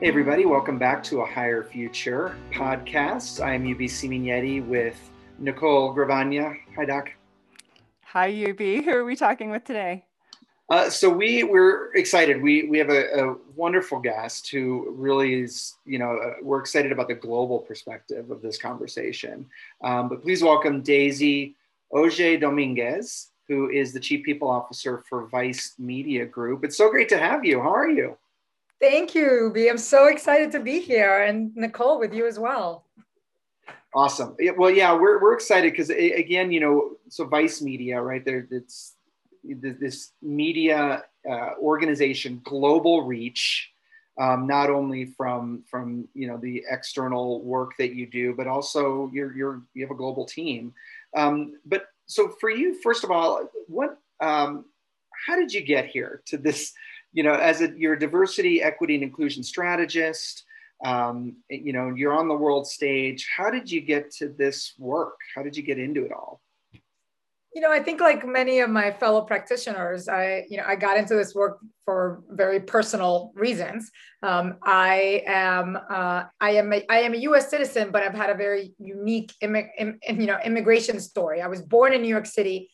Hey, everybody, welcome back to a Higher Future podcast. I am UB Migneti with Nicole Gravagna. Hi, Doc. Hi, UB. Who are we talking with today? Uh, so we we're excited. We we have a, a, wonderful guest who really is, you know, uh, we're excited about the global perspective of this conversation. Um, but please welcome Daisy Auger-Dominguez, who is the Chief People Officer for Vice Media Group. It's so great to have you. How are you? Thank you, Ruby. I'm so excited to be here, and Nicole with you as well. Awesome. Well, yeah, we're, we're excited because again, you know, so Vice Media, right there, it's this media uh, organization, global reach, um, not only from from you know the external work that you do, but also you're you're you have a global team. Um, but so for you, first of all, what um, how did you get here to this? You know, as a, you're a diversity, equity, and inclusion strategist, um, you know, you're on the world stage. How did you get to this work? How did you get into it all? You know, I think like many of my fellow practitioners, I, you know, I got into this work for very personal reasons. Um, I am, uh, I am, a, I am a U.S. citizen, but I've had a very unique, Im- Im- you know, immigration story. I was born in New York City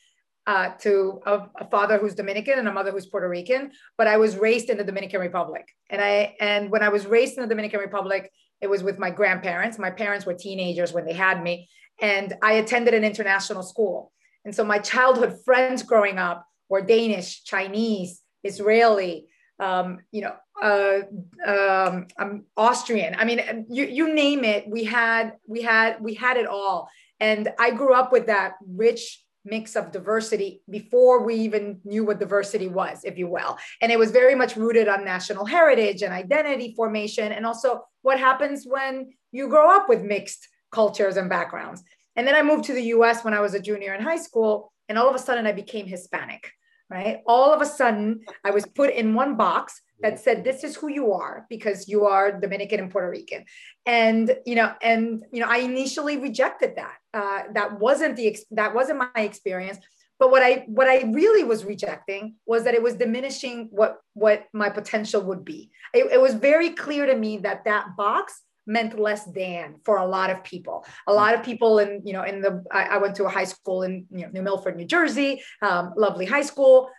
uh, to a, a, father who's Dominican and a mother who's Puerto Rican, but I was raised in the Dominican Republic. And I and when I was raised in the Dominican Republic, it was with my grandparents. My parents were teenagers when they had me, and I attended an international school. And so my childhood friends growing up were Danish, Chinese, Israeli, um, you know, uh, um, I'm Austrian. I mean, you you name it. We had we had we had it all. And I grew up with that rich mix of diversity before we even knew what diversity was, if you will. And it was very much rooted on national heritage and identity formation, and also what happens when you grow up with mixed cultures and backgrounds. And then I moved to the US when I was a junior in high school, and all of a sudden I became Hispanic, right? All of a sudden I was put in one box that said this is who you are because you are dominican and puerto rican. And you know and you know i initially rejected that. Uh, that wasn't the that wasn't my experience. But what i what i really was rejecting was that it was diminishing what what my potential would be. It, it was very clear to me that that box meant less than for a lot of people. A lot of people in, you know, in the, I, I went to a high school in you know, New Milford, New Jersey, um, lovely high school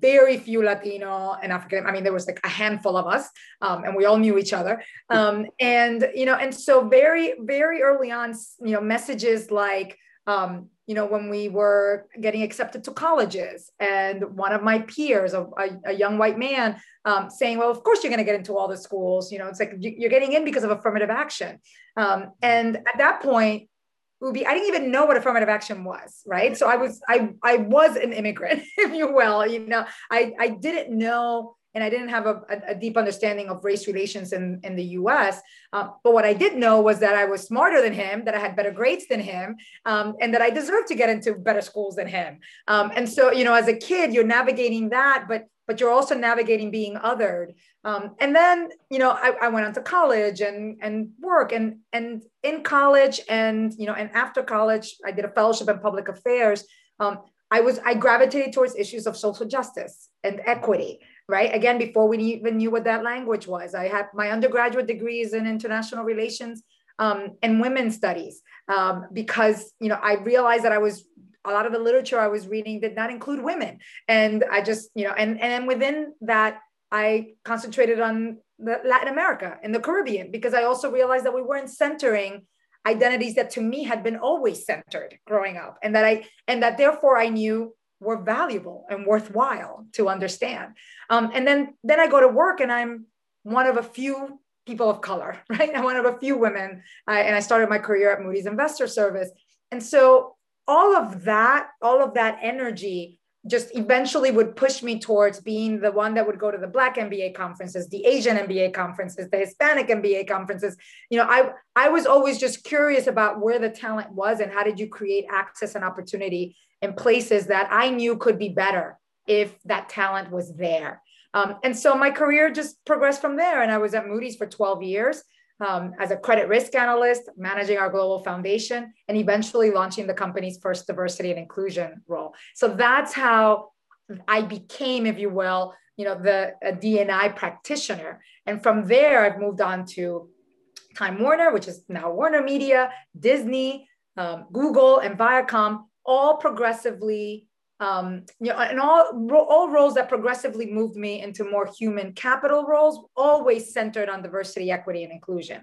very few Latino and African. I mean, there was like a handful of us, um, and we all knew each other. Um, and you know, and so very, very early on, you know, messages like, um, you know, when we were getting accepted to colleges, and one of my peers, a, a, a young white man, um, saying, "Well, of course you're going to get into all the schools." You know, it's like you're getting in because of affirmative action. Um, and at that point, I didn't even know what affirmative action was, right? Mm. So I was, I, I was an immigrant, if you will. You know, I, I didn't know, and I didn't have a, a deep understanding of race relations in, in the U.S. Uh, but what I did know was that I was smarter than him, that I had better grades than him, um, and that I deserved to get into better schools than him. Um, and so, you know, as a kid, you're navigating that, but but you're also navigating being othered. Um, and then, you know, I, I, went on to college and and work and and in college and you know and after college, I did a fellowship in public affairs. Um, I was I gravitated towards issues of social justice and equity. Right. Again, before we even knew what that language was, I had my undergraduate degrees in international relations um, and women's studies um, because you know I realized that I was a lot of the literature I was reading did not include women. And I just, you know, and, and within that, I concentrated on Latin America and the Caribbean because I also realized that we weren't centering identities that to me had been always centered growing up and that I, and that therefore I knew were valuable and worthwhile to understand. Um, and then, then I go to work and I'm one of a few people of color, right? I'm one of a few women. Uh, and I started my career at Moody's Investor Service. And so all of that, all of that energy just eventually would push me towards being the one that would go to the black mba conferences the asian mba conferences the hispanic mba conferences. You know i i was always just curious about where the talent was and how did you create access and opportunity in places that i knew could be better if that talent was there. Um, and so my career just progressed from there. And i was at moody's for 12 years um, as a credit risk analyst, managing our global foundation, and eventually launching the company's first diversity and inclusion role. So that's how I became, if you will, you know, the D&I practitioner. And from there, I've moved on to Time Warner, which is now Warner Media, Disney, um, Google, and Viacom, all progressively, um, you know, and all, all roles that progressively moved me into more human capital roles, always centered on diversity, equity, and inclusion.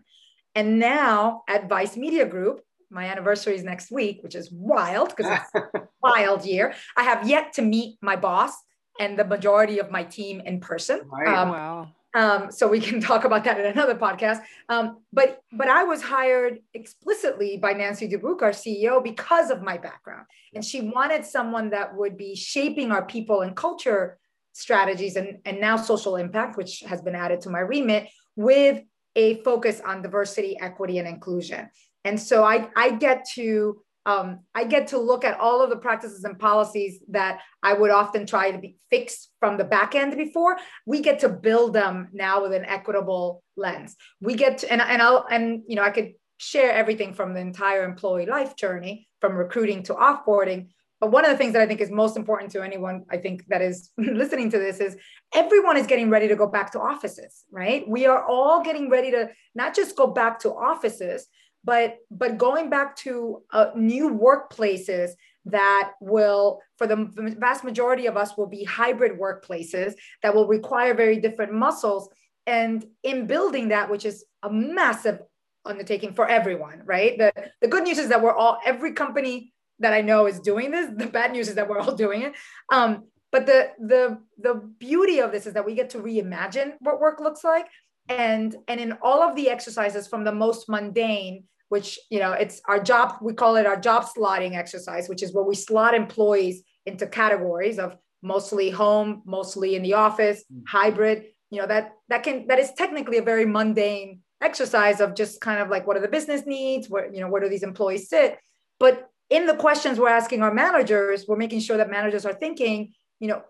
And now at Vice Media Group, my anniversary is next week, which is wild because it's a wild year. I have yet to meet my boss and the majority of my team in person. Right. Um, wow. Um, so we can talk about that in another podcast. Um, but but I was hired explicitly by Nancy Dubuc, our CEO, because of my background, and she wanted someone that would be shaping our people and culture strategies and, and now social impact, which has been added to my remit, with a focus on diversity, equity, and inclusion. And so I, I get to um, I get to look at all of the practices and policies that I would often try to be fixed from the back end before. We get to build them now with an equitable lens. We get to, and, and I'll, and, you know, I could share everything from the entire employee life journey from recruiting to offboarding. But one of the things that I think is most important to anyone, I think that is listening to this is everyone is getting ready to go back to offices, right? We are all getting ready to not just go back to offices, but but going back to uh, new workplaces that will for the vast majority of us will be hybrid workplaces that will require very different muscles. And in building that which is a massive undertaking for everyone right? The, the good news is that we're all every company that i know is doing this the bad news is that we're all doing it. Um, but the the the beauty of this is that we get to reimagine what work looks like. And and in all of the exercises from the most mundane which you know it's our job we call it our job slotting exercise which is where we slot employees into categories of mostly home mostly in the office mm. hybrid. You know that that can that is technically a very mundane exercise of just kind of like what are the business needs? Where you know where do these employees sit? But in the questions we're asking our managers we're making sure that managers are thinking you know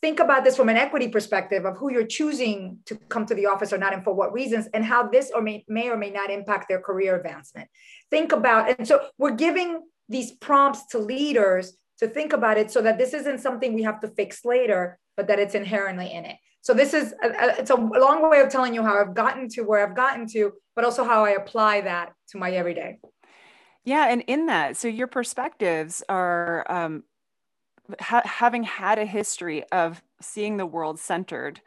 think about this from an equity perspective of who you're choosing to come to the office or not and for what reasons and how this or may, may or may not impact their career advancement. Think about and so we're giving these prompts to leaders to think about it so that this isn't something we have to fix later but that it's inherently in it. So this is a, a, it's a long way of telling you how i've gotten to where i've gotten to but also how i apply that to my everyday. Yeah and in that so your perspectives are um, ha- having had a history of seeing the world centered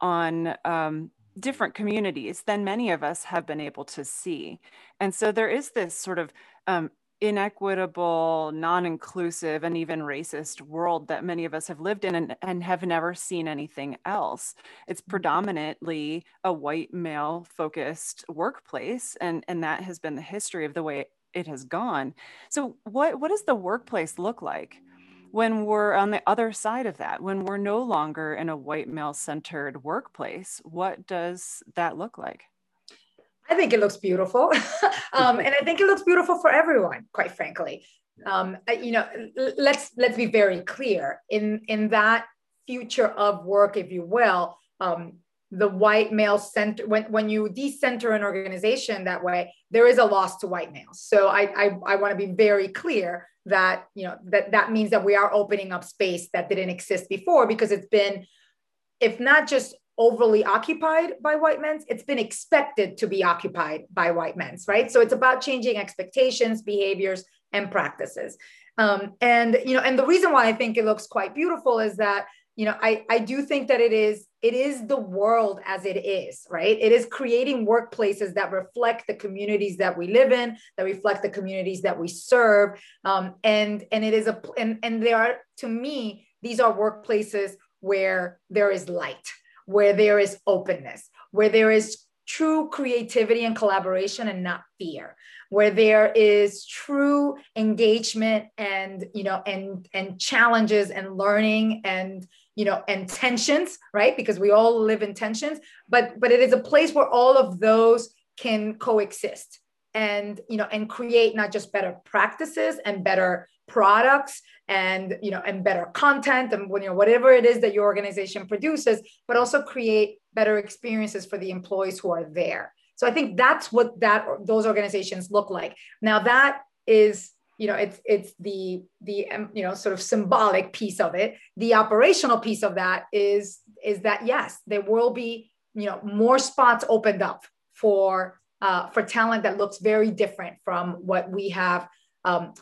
on um, different communities than many of us have been able to see. And so there is this sort of um, inequitable, non inclusive, and even racist world that many of us have lived in and, and have never seen anything else. It's mm-hmm. predominantly a white male focused workplace, and, and that has been the history of the way it has gone. So, what, what does the workplace look like? When we're on the other side of that, when we're no longer in a white male centered workplace, what does that look like? I think it looks beautiful. um, and I think it looks beautiful for everyone, quite frankly. Um, you know, let's let's be very clear in in that future of work, if you will. Um, the white male center when, when you decenter an organization that way there is a loss to white males. So i i, I want to be very clear that you know that that means that we are opening up space that didn't exist before because it's been if not just overly occupied by white men it's been expected to be occupied by white men right? So it's about changing expectations behaviors and practices. Um, and you know and the reason why i think it looks quite beautiful is that you know i i do think that it is it is the world as it is right? It is creating workplaces that reflect the communities that we live in that reflect the communities that we serve. Um, and and it is a and and there are to me these are workplaces where there is light where there is openness where there is true creativity and collaboration and not fear where there is true engagement and you know and and challenges and learning and you know and tensions right? Because we all live in tensions but but it is a place where all of those can coexist and you know and create not just better practices and better products and you know and better content and you know whatever it is that your organization produces but also create better experiences for the employees who are there so i think that's what that those organizations look like. Now that is you know it's it's the the um, you know sort of symbolic piece of it. The operational piece of that is is that yes there will be you know more spots opened up for uh, for talent that looks very different from what we have um,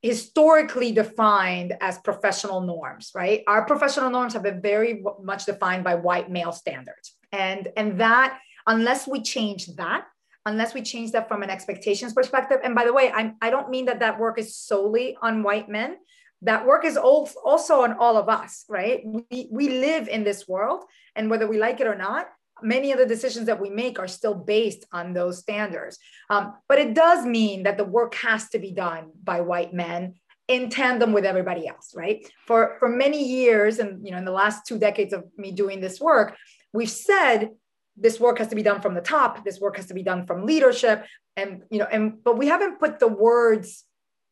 historically defined as professional norms right? Our professional norms have been very much defined by white male standards. And and that unless we change that unless we change that from an expectations perspective. And by the way, I'm, I don't mean that that work is solely on white men. That work is also on all of us, right? We, we live in this world, and whether we like it or not, many of the decisions that we make are still based on those standards. Um, but it does mean that the work has to be done by white men in tandem with everybody else, right? For for many years, and you know, in the last two decades of me doing this work, we've said this work has to be done from the top this work has to be done from leadership and you know and but we haven't put the words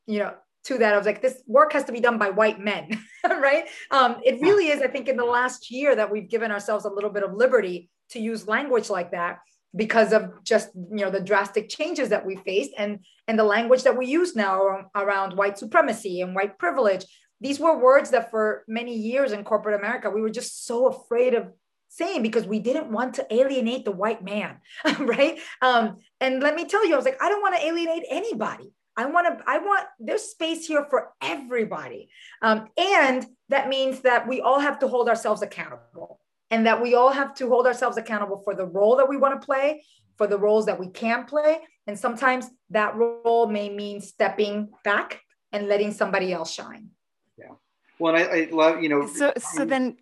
you know to that. I was like this work has to be done by white men right? Um, it really is i think in the last year that we've given ourselves a little bit of liberty to use language like that because of just you know the drastic changes that we faced and and the language that we use now around white supremacy and white privilege. These were words that for many years in corporate america we were just so afraid of saying because we didn't want to alienate the white man, right? Um, and let me tell you, I was like, I don't want to alienate anybody. I want to, I want, there's space here for everybody. Um, and that means that we all have to hold ourselves accountable and that we all have to hold ourselves accountable for the role that we want to play, for the roles that we can play. And sometimes that role may mean stepping back and letting somebody else shine. Yeah. Well, I, I love, you know, so, so then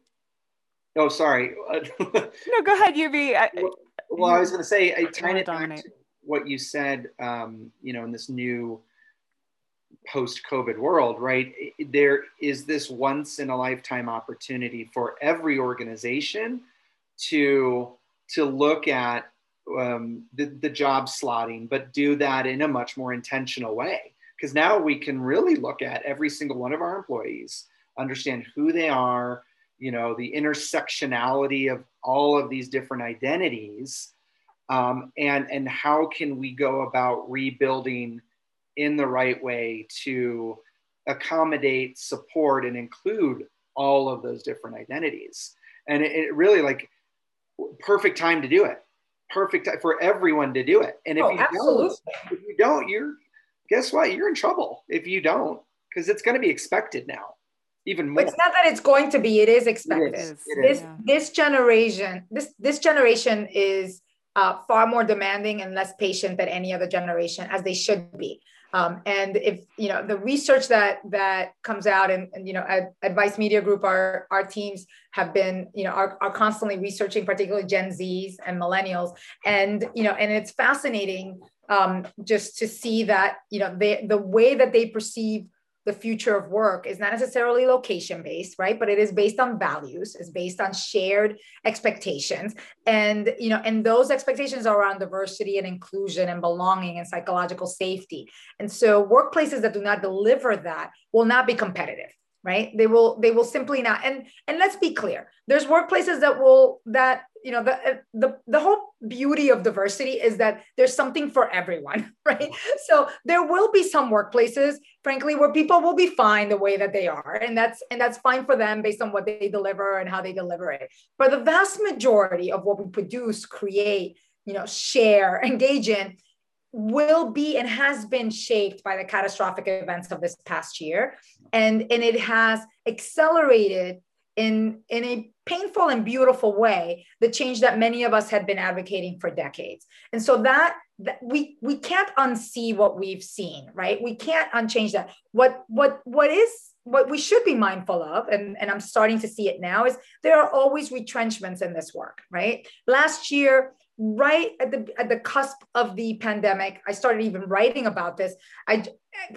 Oh, sorry. no, go ahead, UB. I, well, well, I was going to say, I tying it back to what you said. Um, you know, in this new post-COVID world, right? There is this once in a lifetime opportunity for every organization to to look at um, the, the job slotting, but do that in a much more intentional way. Because now we can really look at every single one of our employees, understand who they are, you know the intersectionality of all of these different identities um, and and how can we go about rebuilding in the right way to accommodate support and include all of those different identities? And it, it really like perfect time to do it. Perfect time for everyone to do it. And if oh, you absolutely. don't if you don't you're guess what? You're in trouble if you don't because it's going to be expected now even more. It's not that it's going to be; it is expected. It is. It this is. this generation, this this generation is uh, far more demanding and less patient than any other generation, as they should be. Um, and if you know the research that that comes out, and, and you know, at Advice Media Group, our our teams have been, you know, are, are constantly researching, particularly Gen Zs and millennials, and you know, and it's fascinating um, just to see that you know they, the way that they perceive the future of work is not necessarily location based right? But it is based on values it's based on shared expectations. And you know and those expectations are around diversity and inclusion and belonging and psychological safety. And so workplaces that do not deliver that will not be competitive right? They will they will simply not. And and let's be clear there's workplaces that will that you know the uh, the the whole beauty of diversity is that there's something for everyone right? So there will be some workplaces frankly where people will be fine the way that they are and that's and that's fine for them based on what they deliver and how they deliver it. But the vast majority of what we produce create you know share engage in will be and has been shaped by the catastrophic events of this past year. And and it has accelerated in in a painful and beautiful way the change that many of us had been advocating for decades. And so that, that we we can't unsee what we've seen right? We can't unchange that. What what what is what we should be mindful of and, and i'm starting to see it now is there are always retrenchments in this work right? Last year right at the at the cusp of the pandemic i started even writing about this. I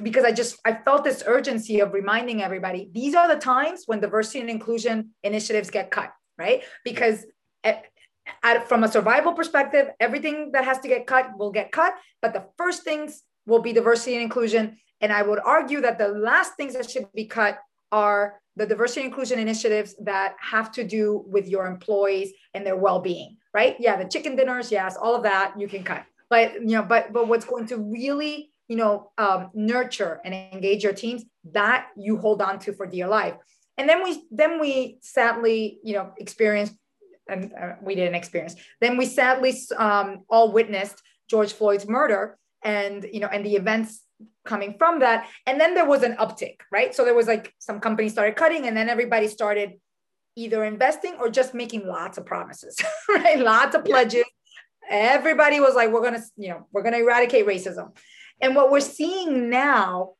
because i just i felt this urgency of reminding everybody these are the times when diversity and inclusion initiatives get cut right? Because at, at, from a survival perspective everything that has to get cut will get cut but the first things will be diversity and inclusion. And i would argue that the last things that should be cut are the diversity inclusion initiatives that have to do with your employees and their well-being right? Yeah, the chicken dinners, yes, all of that you can cut. But you know, but but what's going to really you know um, nurture and engage your teams that you hold on to for dear life and then we then we sadly you know experienced and uh, we didn't experience then we sadly um, all witnessed george floyd's murder and you know and the events coming from that. And then there was an uptick right? So there was like some companies started cutting and then everybody started either investing or just making lots of promises right? Lots of pledges. Yeah. everybody was like we're gonna you know we're gonna eradicate racism. And what we're seeing now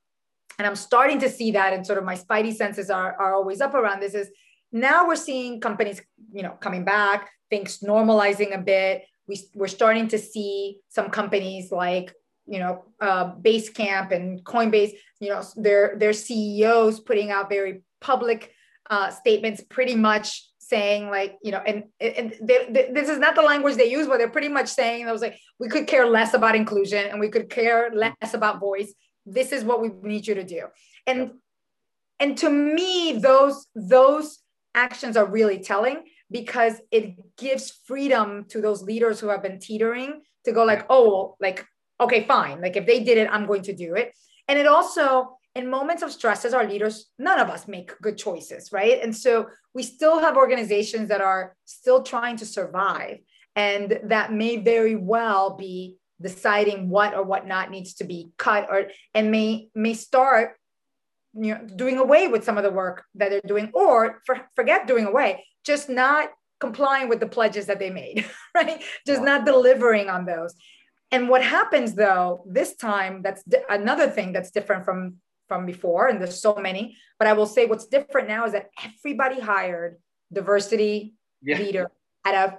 and i'm starting to see that and sort of my spidey senses are, are always up around this is now we're seeing companies you know coming back things normalizing a bit. We, we're starting to see some companies like you know uh, Basecamp and Coinbase, you know their their CEOs putting out very public uh, statements, pretty much saying like you know, and and they, they, this is not the language they use, but they're pretty much saying I was like we could care less about inclusion and we could care less about voice. This is what we need you to do, and and to me those those actions are really telling because it gives freedom to those leaders who have been teetering to go like oh like okay, fine. Like if they did it, I'm going to do it. And it also, in moments of stress as our leaders, none of us make good choices, right? And so we still have organizations that are still trying to survive and that may very well be deciding what or what not needs to be cut or and may may start you know doing away with some of the work that they're doing or for, forget doing away just not complying with the pledges that they made right just not delivering on those and what happens though this time, that's di- another thing that's different from from before, and there's so many. But I will say what's different now is that everybody hired diversity yeah. leader at a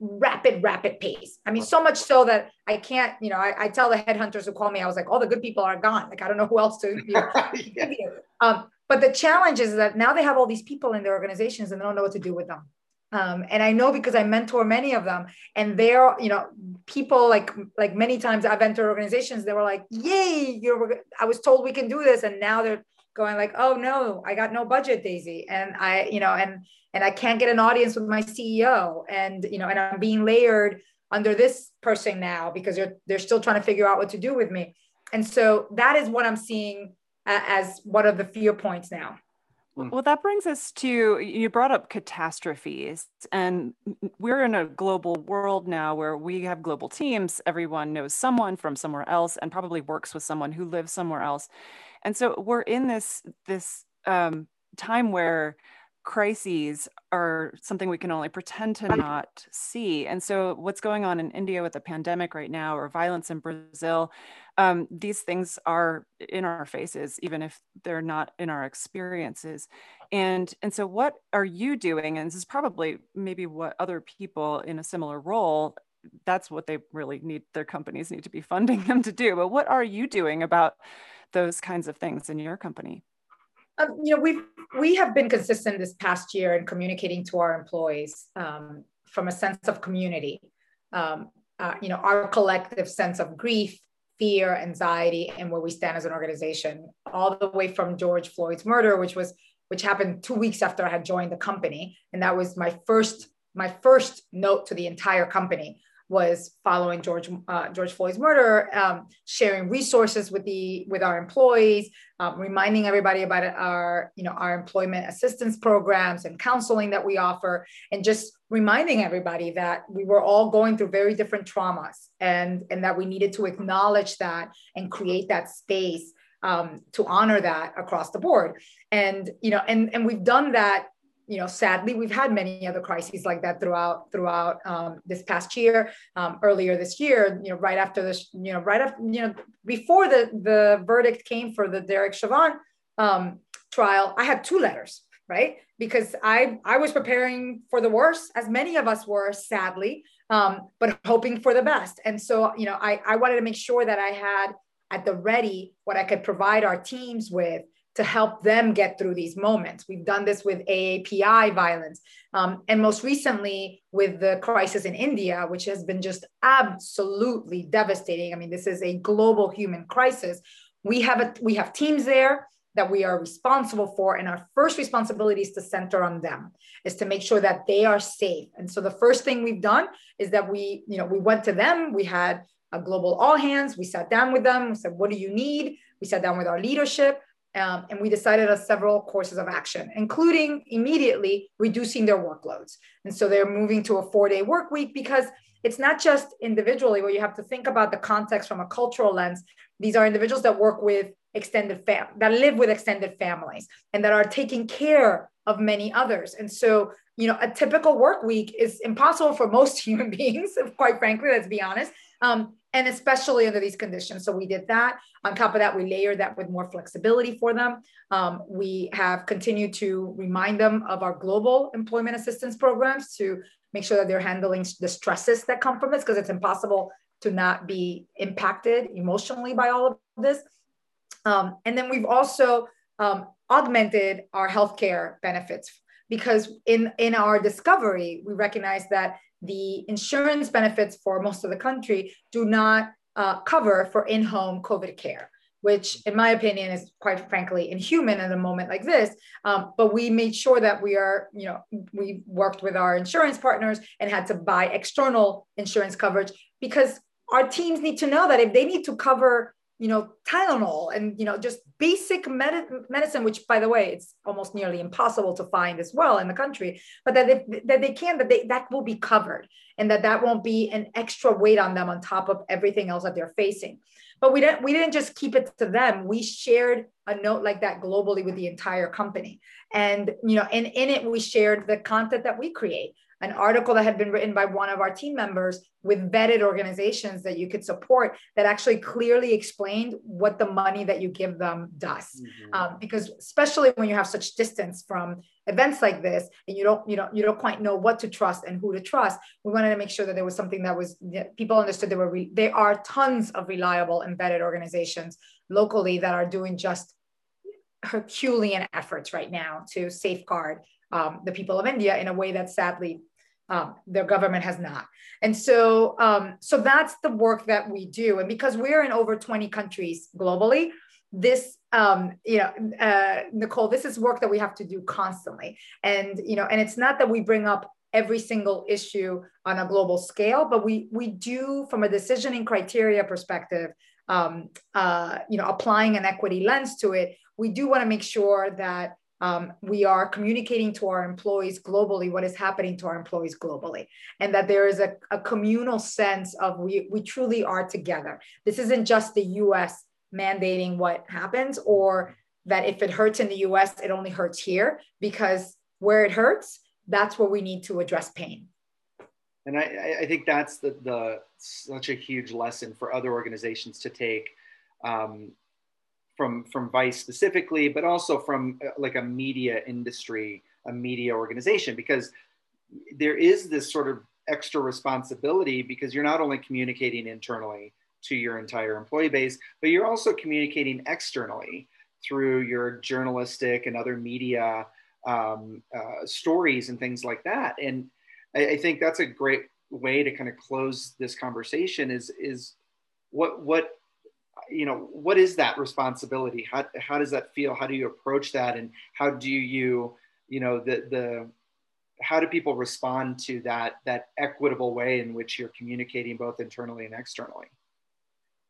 rapid, rapid pace. I mean, so much so that I can't, you know, I, I, tell the headhunters who call me, I was like, all the good people are gone. Like, I don't know who else to. Yeah. um, but the challenge is that now they have all these people in their organizations and they don't know what to do with them. Um, and I know because I mentor many of them, and they're, you know, people like like many times I've entered organizations, they were like, "Yay, you're!" I was told we can do this, and now they're going like, "Oh no, I got no budget, Daisy," and I, you know, and and I can't get an audience with my CEO, and you know, and I'm being layered under this person now because they're they're still trying to figure out what to do with me, and so that is what I'm seeing as one of the fear points now. Mm. Well, that brings us to you brought up catastrophes, and we're in a global world now where we have global teams. Everyone knows someone from somewhere else and probably works with someone who lives somewhere else. And so we're in this this um, time where crises are something we can only pretend to not see. And so, what's going on in India with the pandemic right now, or violence in Brazil, um, these things are in our faces, even if they're not in our experiences. And and so, what are you doing? And this is probably maybe what other people in a similar role. That's what they really need. Their companies need to be funding them to do. But what are you doing about those kinds of things in your company? Um, you know, we've we have been consistent this past year in communicating to our employees um, from a sense of community. Um, uh, you know, our collective sense of grief, fear, anxiety, and where we stand as an organization, all the way from George Floyd's murder, which was which happened two weeks after I had joined the company, and that was my first my first note to the entire company was following George uh, George Floyd's murder, um, sharing resources with the with our employees, um, reminding everybody about our you know our employment assistance programs and counseling that we offer, and just reminding everybody that we were all going through very different traumas, and and that we needed to acknowledge that and create that space um, to honor that across the board, and you know and and we've done that you know, sadly, we've had many other crises like that throughout throughout um, this past year. Um, earlier this year, you know, right after this, you know, right after, you know, before the the verdict came for the Derek Chauvin um, trial, I had two letters, right? Because I I was preparing for the worst, as many of us were, sadly, um, but hoping for the best. And so, you know, I I wanted to make sure that I had at the ready what I could provide our teams with to help them get through these moments. We've done this with AAPI violence, um, and most recently with the crisis in India, which has been just absolutely devastating. I mean, this is a global human crisis. We have a, we have teams there that we are responsible for and our first responsibility is to center on them is to make sure that they are safe and so the first thing we've done is that we you know we went to them we had a global all hands we sat down with them we said what do you need we sat down with our leadership um, and we decided on several courses of action, including immediately reducing their workloads. And so they're moving to a four day work week because it's not just individually where you have to think about the context from a cultural lens. These are individuals that work with extended fam that live with extended families and that are taking care of many others. And so, you know, a typical work week is impossible for most human beings, quite frankly, let's be honest. Um, and especially under these conditions. So we did that. On top of that, we layered that with more flexibility for them. Um, we have continued to remind them of our global employment assistance programs to make sure that they're handling the stresses that come from this, because it's impossible to not be impacted emotionally by all of this. Um, and then we've also um, augmented our healthcare benefits because in, in our discovery, we recognize that the insurance benefits for most of the country do not uh, cover for in-home COVID care, which in my opinion is quite frankly inhuman at a moment like this. Um, but we made sure that we are, you know, we worked with our insurance partners and had to buy external insurance coverage because our teams need to know that if they need to cover you know, Tylenol and, you know, just basic med- medicine, which by the way, it's almost nearly impossible to find as well in the country, but that, if, that they can, that they, that will be covered and that that won't be an extra weight on them on top of everything else that they're facing. But we didn't, we didn't just keep it to them. We shared a note like that globally with the entire company. And, you know, and in it, we shared the content that we create an article that had been written by one of our team members with vetted organizations that you could support that actually clearly explained what the money that you give them does mm-hmm. um, because especially when you have such distance from events like this and you don't you don't you don't quite know what to trust and who to trust we wanted to make sure that there was something that was that people understood there were re- there are tons of reliable embedded organizations locally that are doing just herculean efforts right now to safeguard um, the people of India in a way that sadly um, their government has not. And so, um, so that's the work that we do. And because we're in over 20 countries globally, this, um, you know, uh, Nicole, this is work that we have to do constantly. And, you know, and it's not that we bring up every single issue on a global scale, but we, we do from a decisioning criteria perspective, um, uh, you know, applying an equity lens to it, we do want to make sure that um, we are communicating to our employees globally what is happening to our employees globally and that there is a, a communal sense of we, we truly are together. This isn't just the us mandating what happens or that if it hurts in the us it only hurts here because where it hurts that's where we need to address pain. And i, I think that's the, the such a huge lesson for other organizations to take um, from from Vice specifically, but also from uh, like a media industry, a media organization, because there is this sort of extra responsibility because you're not only communicating internally to your entire employee base, but you're also communicating externally through your journalistic and other media um, uh, stories and things like that. And I, I think that's a great way to kind of close this conversation. Is is what what you know what is that responsibility? How, how does that feel? How do you approach that? And how do you you know the the how do people respond to that that equitable way in which you're communicating both internally and externally?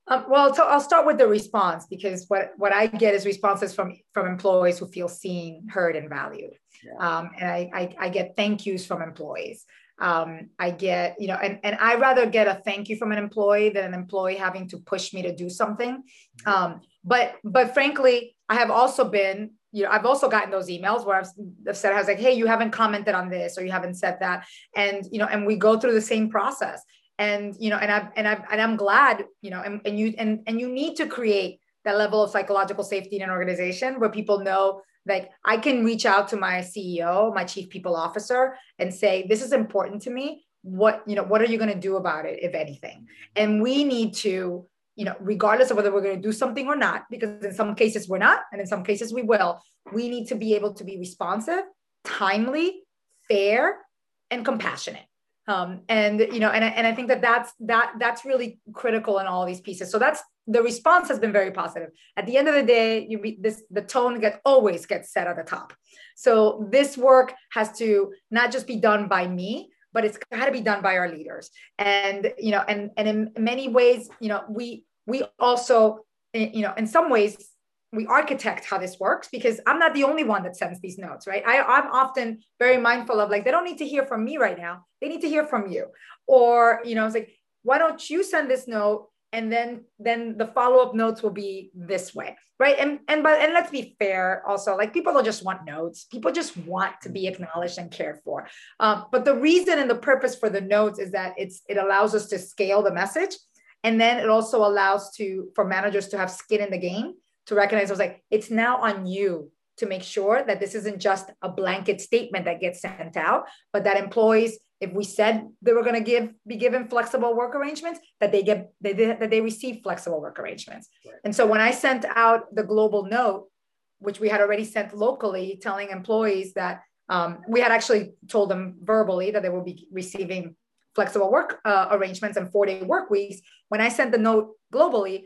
Um, well so i'll start with the response because what what i get is responses from from employees who feel seen heard and valued. Yeah. um, and I, I i get thank yous from employees um, I get, you know, and, and I rather get a thank you from an employee than an employee having to push me to do something. Mm-hmm. Um, but, but frankly, I have also been, you know, I've also gotten those emails where I've, I've said, I was like, Hey, you haven't commented on this, or you haven't said that. And, you know, and we go through the same process and, you know, and I've, and I've, and I'm glad, you know, and, and you, and, and you need to create that level of psychological safety in an organization where people know like I can reach out to my CEO, my chief people officer, and say, this is important to me. What, you know, what are you going to do about it, if anything? And we need to, you know, regardless of whether we're going to do something or not, because in some cases we're not, and in some cases we will, we need to be able to be responsive, timely, fair, and compassionate. Um, and you know, and, and I think that that's that that's really critical in all these pieces. So that's the response has been very positive. At the end of the day, UB, this the tone get always gets set at the top. So this work has to not just be done by me, but it's got to be done by our leaders. And you know, and and in many ways, you know, we we also eh, you know in some ways we architect how this works because I'm not the only one that sends these notes, right? I, I'm often very mindful of like, they don't need to hear from me right now. They need to hear from you. Or, you know, it's like, why don't you send this note? And then then the follow-up notes will be this way. Right. And and but and let's be fair also, like people don't just want notes. People just want to be acknowledged and cared for. Um, but the reason and the purpose for the notes is that it's it allows us to scale the message. And then it also allows to for managers to have skin in the game to recognize I was like, it's now on you to make sure that this isn't just a blanket statement that gets sent out, but that employees, if we said they were going to give be given flexible work arrangements, that they get they, that they receive flexible work arrangements. Right. And so when I sent out the global note, which we had already sent locally, telling employees that um, we had actually told them verbally that they will be receiving flexible work uh, arrangements and four day work weeks. When I sent the note globally,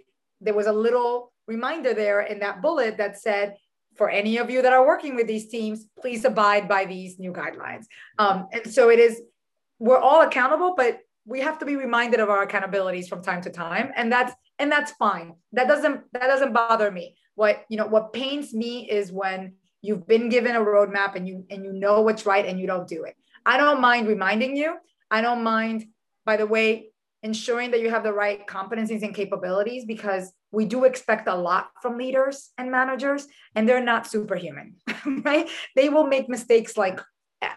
there was a little reminder there in that bullet that said, for any of you that are working with these teams, please abide by these new guidelines. Um, and so it is, we're all accountable, but we have to be reminded of our accountabilities from time to time. And that's, and that's fine. That doesn't, that doesn't bother me. What, you know, what pains me is when you've been given a roadmap and you, and you know what's right and you don't do it. I don't mind reminding you. I don't mind, by the way, ensuring that you have the right competencies and capabilities because we do expect a lot from leaders and managers and they're not superhuman right they will make mistakes like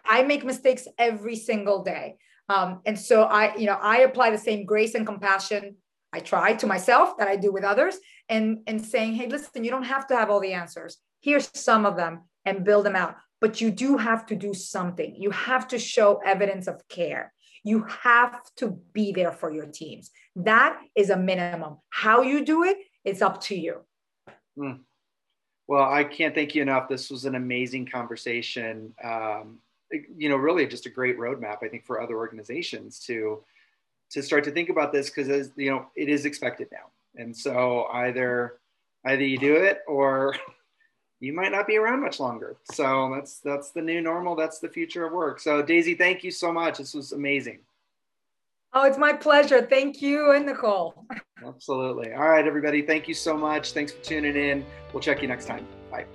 i make mistakes every single day um, and so i you know i apply the same grace and compassion i try to myself that i do with others and and saying hey listen you don't have to have all the answers here's some of them and build them out but you do have to do something you have to show evidence of care you have to be there for your teams. That is a minimum. How you do it, it's up to you. Mm. Well, I can't thank you enough. This was an amazing conversation. Um, you know, really just a great roadmap, I think, for other organizations to to start to think about this because, as you know, it is expected now, and so either either you do it or you might not be around much longer. So that's that's the new normal. That's the future of work. So Daisy, thank you so much. This was amazing. Oh, it's my pleasure. Thank you and Nicole. Absolutely. All right, everybody. Thank you so much. Thanks for tuning in. We'll check you next time. Bye.